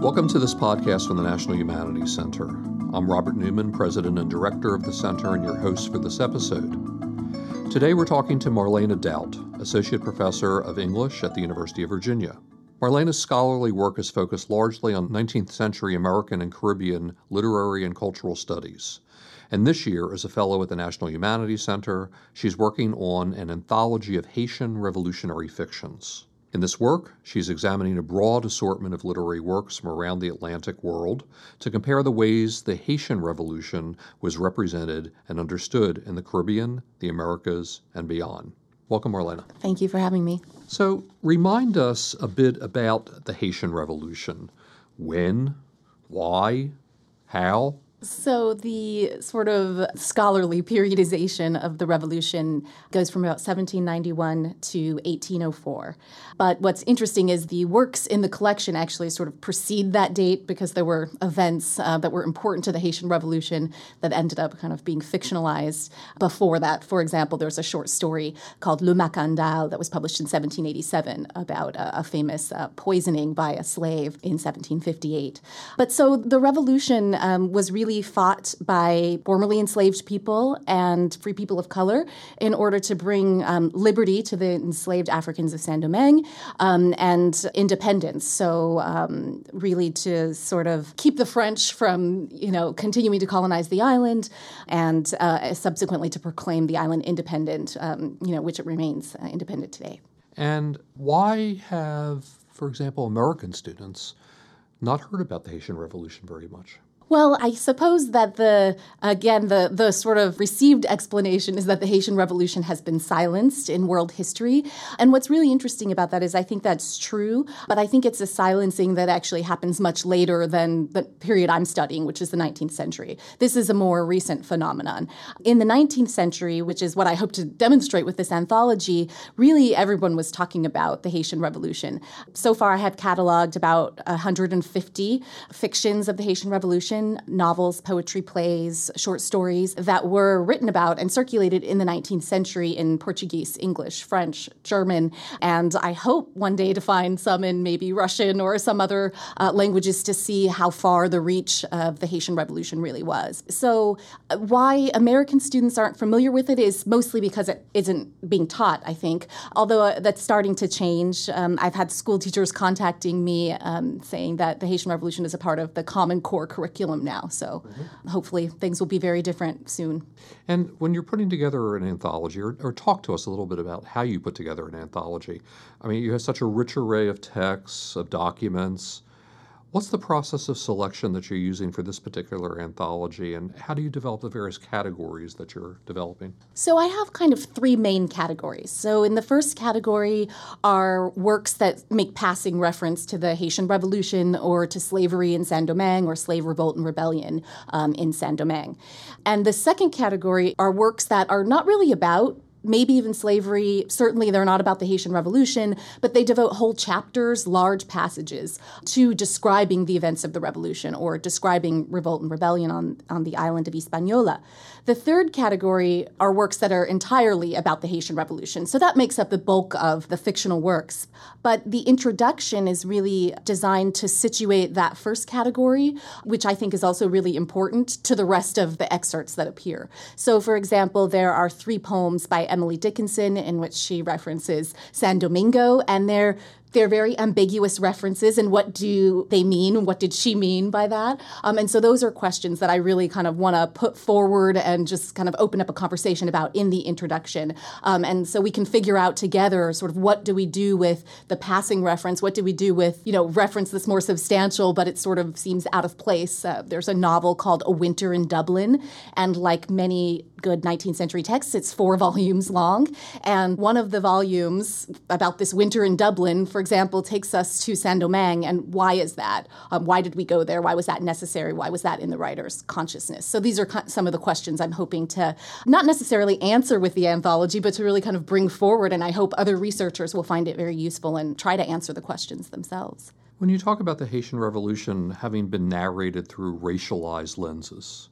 Welcome to this podcast from the National Humanities Center. I'm Robert Newman, President and Director of the Center, and your host for this episode. Today we're talking to Marlena Daut, Associate Professor of English at the University of Virginia. Marlena's scholarly work is focused largely on 19th century American and Caribbean literary and cultural studies. And this year, as a fellow at the National Humanities Center, she's working on an anthology of Haitian revolutionary fictions. In this work, she's examining a broad assortment of literary works from around the Atlantic world to compare the ways the Haitian Revolution was represented and understood in the Caribbean, the Americas, and beyond. Welcome, Marlena. Thank you for having me. So, remind us a bit about the Haitian Revolution. When, why, how, so, the sort of scholarly periodization of the revolution goes from about 1791 to 1804. But what's interesting is the works in the collection actually sort of precede that date because there were events uh, that were important to the Haitian Revolution that ended up kind of being fictionalized before that. For example, there's a short story called Le Macandal that was published in 1787 about a, a famous uh, poisoning by a slave in 1758. But so the revolution um, was really fought by formerly enslaved people and free people of color in order to bring um, liberty to the enslaved Africans of Saint Domingue um, and independence. So, um, really, to sort of keep the French from, you know, continuing to colonize the island, and uh, subsequently to proclaim the island independent, um, you know, which it remains uh, independent today. And why have, for example, American students not heard about the Haitian Revolution very much? Well, I suppose that the again the the sort of received explanation is that the Haitian Revolution has been silenced in world history. And what's really interesting about that is I think that's true, but I think it's a silencing that actually happens much later than the period I'm studying, which is the 19th century. This is a more recent phenomenon. In the 19th century, which is what I hope to demonstrate with this anthology, really everyone was talking about the Haitian Revolution. So far I have cataloged about 150 fictions of the Haitian Revolution novels, poetry, plays, short stories that were written about and circulated in the 19th century in Portuguese, English, French, German, and I hope one day to find some in maybe Russian or some other uh, languages to see how far the reach of the Haitian Revolution really was. So, uh, why American students aren't familiar with it is mostly because it isn't being taught, I think, although uh, that's starting to change. Um, I've had school teachers contacting me um, saying that the Haitian Revolution is a part of the Common Core curriculum curriculum now. So mm-hmm. hopefully things will be very different soon. And when you're putting together an anthology, or, or, talk to us a little bit about how you put together an anthology. I mean, you have such a rich array of texts, of documents. What's the process of selection that you're using for this particular anthology, and how do you develop the various categories that you're developing? So, I have kind of three main categories. So, in the first category are works that make passing reference to the Haitian Revolution or to slavery in Saint Domingue or slave revolt and rebellion um, in Saint Domingue. And the second category are works that are not really about maybe even slavery. Certainly, they're not about the Haitian Revolution, but they devote whole chapters, large passages, to describing the events of the revolution or describing revolt and rebellion on, on the island of Hispaniola. The third category are works that are entirely about the Haitian Revolution. So that makes up the bulk of the fictional works. But the introduction is really designed to situate that first category, which I think is also really important to the rest of the excerpts that appear. So, for example, there are three poems by Emily Dickinson in which she references San Domingo, and they're they're very ambiguous references and what do they mean what did she mean by that. Um, and so those are questions that i really kind of want to put forward and just kind of open up a conversation about in the introduction. Um, and so we can figure out together sort of what do we do with the passing reference what do we do with you know reference that's more substantial but it sort of seems out of place. Uh, there's a novel called a winter in dublin and like many good 19th century texts it's four volumes long and one of the volumes about this winter in dublin for example, takes us to Saint Domingue, and why is that? Um, why did we go there? Why was that necessary? Why was that in the writer's consciousness? So these are some of the questions I'm hoping to not necessarily answer with the anthology, but to really kind of bring forward, and I hope other researchers will find it very useful and try to answer the questions themselves. When you talk about the Haitian Revolution having been narrated through racialized lenses,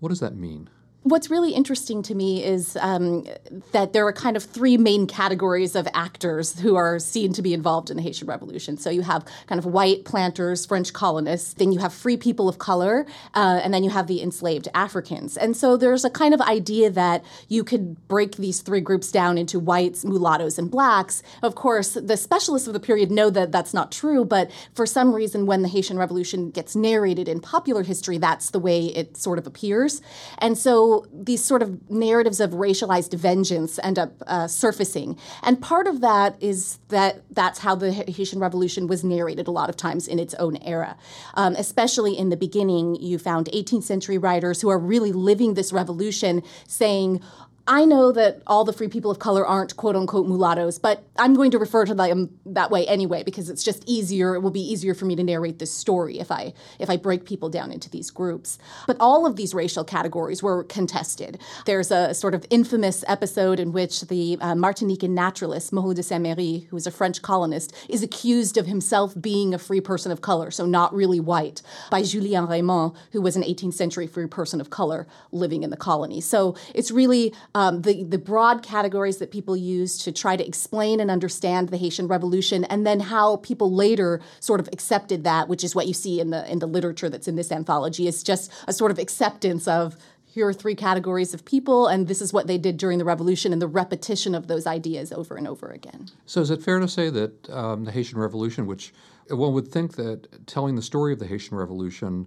what does that mean? What's really interesting to me is um, that there are kind of three main categories of actors who are seen to be involved in the Haitian Revolution. So you have kind of white planters, French colonists, then you have free people of color, uh, and then you have the enslaved Africans. And so there's a kind of idea that you could break these three groups down into whites, mulattoes, and blacks. Of course, the specialists of the period know that that's not true, but for some reason, when the Haitian Revolution gets narrated in popular history, that's the way it sort of appears. And so these sort of narratives of racialized vengeance end up uh, surfacing. And part of that is that that's how the Haitian Revolution was narrated a lot of times in its own era. Um, especially in the beginning, you found 18th century writers who are really living this revolution saying, I know that all the free people of color aren't quote unquote mulattoes, but I'm going to refer to them that way anyway because it's just easier. It will be easier for me to narrate this story if I if I break people down into these groups. But all of these racial categories were contested. There's a sort of infamous episode in which the uh, Martinican naturalist Moreau de Saint-Méry, who was a French colonist, is accused of himself being a free person of color, so not really white, by Julien Raymond, who was an 18th century free person of color living in the colony. So it's really um, the, the broad categories that people use to try to explain and understand the Haitian Revolution, and then how people later sort of accepted that, which is what you see in the in the literature that's in this anthology, is just a sort of acceptance of here are three categories of people, and this is what they did during the revolution, and the repetition of those ideas over and over again. So, is it fair to say that um, the Haitian Revolution, which one would think that telling the story of the Haitian Revolution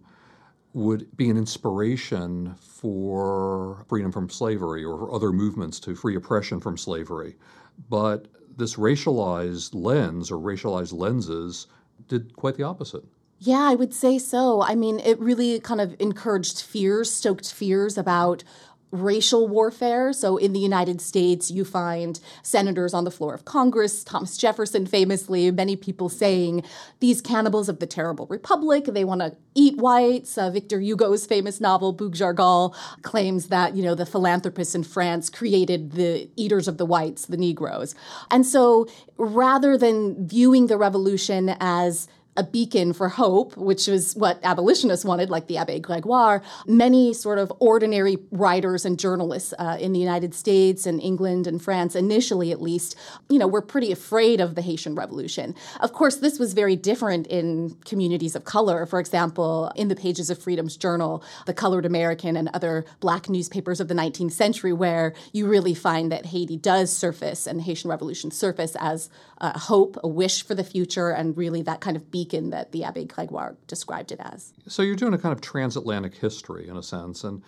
would be an inspiration for freedom from slavery or other movements to free oppression from slavery. But this racialized lens or racialized lenses did quite the opposite. Yeah, I would say so. I mean, it really kind of encouraged fears, stoked fears about racial warfare. So in the United States, you find senators on the floor of Congress, Thomas Jefferson famously, many people saying, these cannibals of the terrible republic, they want to eat whites. Uh, Victor Hugo's famous novel, Bug Jargal, claims that, you know, the philanthropists in France created the eaters of the whites, the Negroes. And so rather than viewing the revolution as a beacon for hope, which was what abolitionists wanted, like the Abbe Gregoire. Many sort of ordinary writers and journalists uh, in the United States and England and France, initially at least, you know, were pretty afraid of the Haitian Revolution. Of course, this was very different in communities of color. For example, in the pages of Freedom's Journal, the Colored American, and other black newspapers of the 19th century, where you really find that Haiti does surface and the Haitian Revolution surface as a hope, a wish for the future, and really that kind of beacon beacon that the Abbe Gregoire described it as. So you're doing a kind of transatlantic history in a sense. And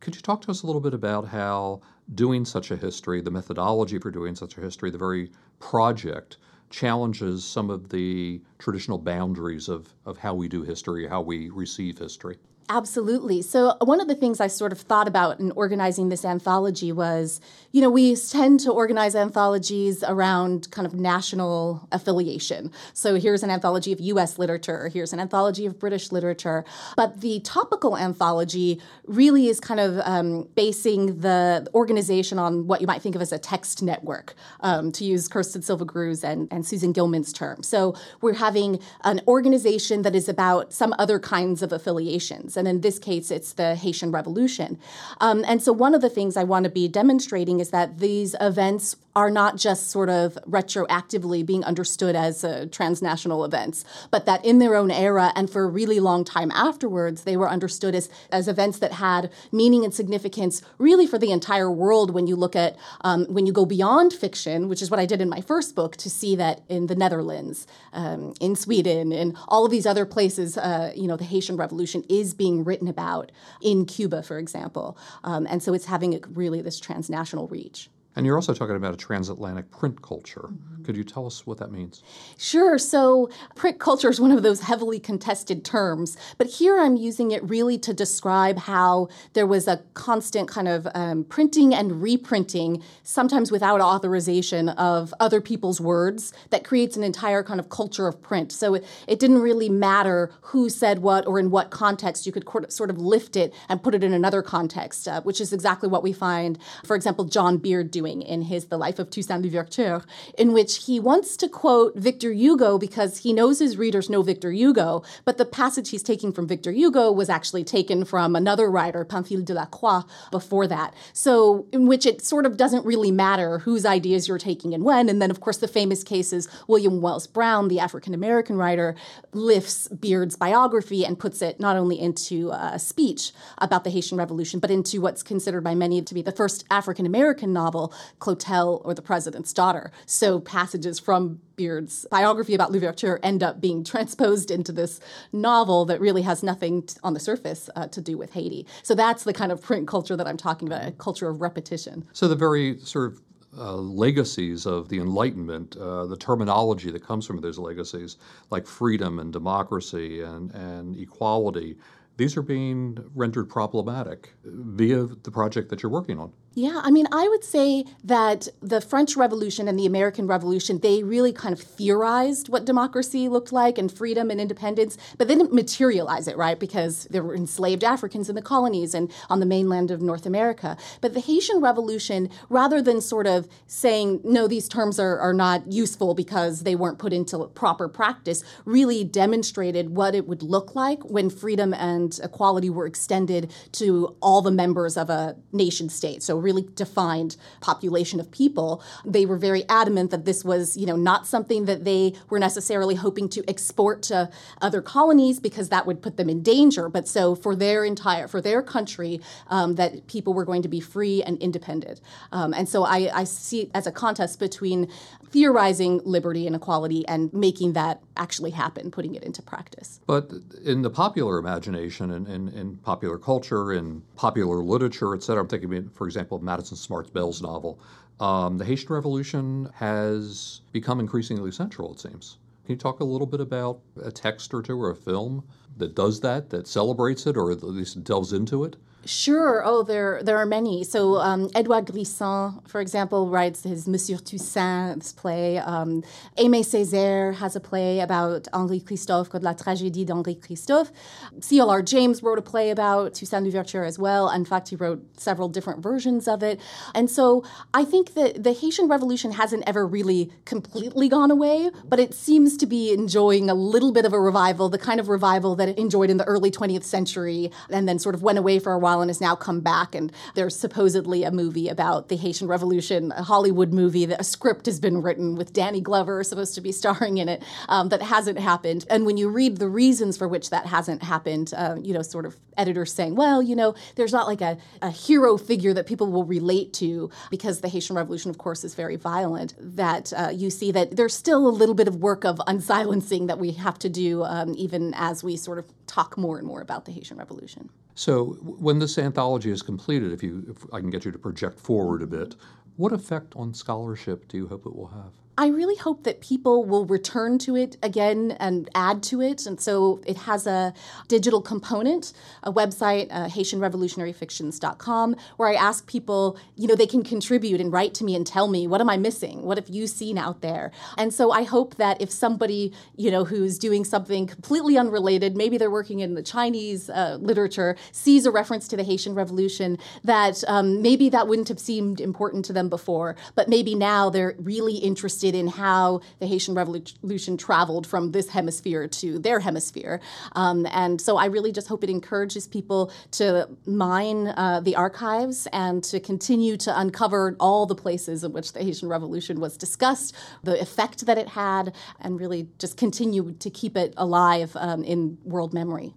could you talk to us a little bit about how doing such a history, the methodology for doing such a history, the very project, challenges some of the traditional boundaries of, of how we do history, how we receive history? Absolutely. So, one of the things I sort of thought about in organizing this anthology was you know, we tend to organize anthologies around kind of national affiliation. So, here's an anthology of US literature, or here's an anthology of British literature. But the topical anthology really is kind of um, basing the organization on what you might think of as a text network, um, to use Kirsten Silva Gruesz's and, and Susan Gillman's term. So, we're having an organization that is about some other kinds of affiliations and in this case, it's the Haitian Revolution. Um, and so, one of the things I want to be demonstrating is that these events are not just sort of retroactively being understood as uh, transnational events, but that in their own era and for a really long time afterwards, they were understood as, as events that had meaning and significance really for the entire world when you look at, um, when you go beyond fiction, which is what I did in my first book, to see that in the Netherlands, um, in Sweden, in all of these other places, uh, you know, the Haitian Revolution is being written about in Cuba, for example. Um, and so it's having a, really this transnational reach. And you're also talking about a transatlantic print culture. Mm-hmm. Could you tell us what that means? Sure. So, print culture is one of those heavily contested terms, but here I'm using it really to describe how there was a constant kind of um, printing and reprinting, sometimes without authorization, of other people's words that creates an entire kind of culture of print. So, it, it didn't really matter who said what or in what context. You could sort of lift it and put it in another context, uh, which is exactly what we find, for example, John Beard doing in his The Life of Toussaint Louverture, in which he wants to quote Victor Hugo because he knows his readers know Victor Hugo, but the passage he's taking from Victor Hugo was actually taken from another writer, Pamphile de Lacroix, before that. So, in which it sort of doesn't really matter whose ideas you're taking and when. And then, of course, the famous case is William Wells Brown, the African American writer, lifts Beard's biography and puts it not only into a speech about the Haitian Revolution, but into what's considered by many to be the first African American novel, Clotel or the President's Daughter. So passages from Beard's biography about Louverture end up being transposed into this novel that really has nothing t- on the surface uh, to do with Haiti. So that's the kind of print culture that I'm talking about, a culture of repetition. So the very sort of uh, legacies of the Enlightenment, uh, the terminology that comes from those legacies, like freedom and democracy and, and equality, these are being rendered problematic via the project that you're working on. Yeah, I mean, I would say that the French Revolution and the American Revolution, they really kind of theorized what democracy looked like and freedom and independence, but they didn't materialize it, right? Because there were enslaved Africans in the colonies and on the mainland of North America. But the Haitian Revolution, rather than sort of saying, no, these terms are, are not useful because they weren't put into proper practice, really demonstrated what it would look like when freedom and equality were extended to all the members of a nation state. So really defined population of people. They were very adamant that this was, you know, not something that they were necessarily hoping to export to other colonies because that would put them in danger. But so for their entire, for their country, um, that people were going to be free and independent. Um, and so I, I see it as a contest between theorizing liberty and equality and making that actually happen, putting it into practice. But in the popular imagination and in, in, in, popular culture, in popular literature, et cetera, I'm thinking, for example, of Madison Smart Bell's novel, um, the Haitian Revolution has become increasingly central, it seems. Can you talk a little bit about a text or two or a film that does that, that celebrates it, or at least delves into it? Sure. Oh, there there are many. So um, Edouard Glissant, for example, writes his Monsieur Toussaint's play. Um, Aimé Césaire has a play about Henri Christophe called La Tragédie d'Henri Christophe. C.L.R. James wrote a play about Toussaint Louverture as well. In fact, he wrote several different versions of it. And so I think that the Haitian Revolution hasn't ever really completely gone away, but it seems to be enjoying a little bit of a revival, the kind of revival that it enjoyed in the early 20th century and then sort of went away for a while while and has now come back. And there's supposedly a movie about the Haitian Revolution, a Hollywood movie that a script has been written with Danny Glover supposed to be starring in it um, that hasn't happened. And when you read the reasons for which that hasn't happened, uh, you know, sort of editors saying, well, you know, there's not like a, a hero figure that people will relate to because the Haitian Revolution, of course, is very violent, that uh, you see that there's still a little bit of work of unsilencing that we have to do um, even as we sort of talk more and more about the Haitian Revolution. So, when this anthology is completed, if you, if I can get you to project forward a bit, what effect on scholarship do you hope it will have? I really hope that people will return to it again and add to it. And so it has a digital component, a website, uh, HaitianRevolutionaryFictions.com, where I ask people, you know, they can contribute and write to me and tell me, what am I missing? What have you seen out there? And so I hope that if somebody, you know, who's doing something completely unrelated, maybe they're working in the Chinese uh, literature, sees a reference to the Haitian Revolution, that um, maybe that wouldn't have seemed important to them before, but maybe now they're really interested interested in how the Haitian Revolution traveled from this hemisphere to their hemisphere. Um, and so I really just hope it encourages people to mine uh, the archives and to continue to uncover all the places in which the Haitian Revolution was discussed, the effect that it had, and really just continue to keep it alive um, in world memory.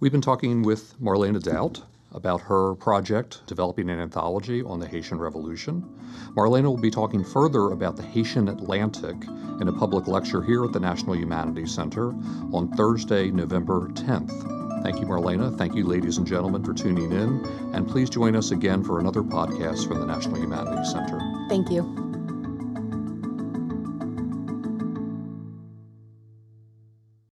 We've been talking with Marlena Daut about her project developing an anthology on the Haitian Revolution. Marlena will be talking further about the Haitian Atlantic in a public lecture here at the National Humanities Center on Thursday, November 10th. Thank you, Marlena. Thank you, ladies and gentlemen, for tuning in. And please join us again for another podcast from the National Humanities Center. Thank you.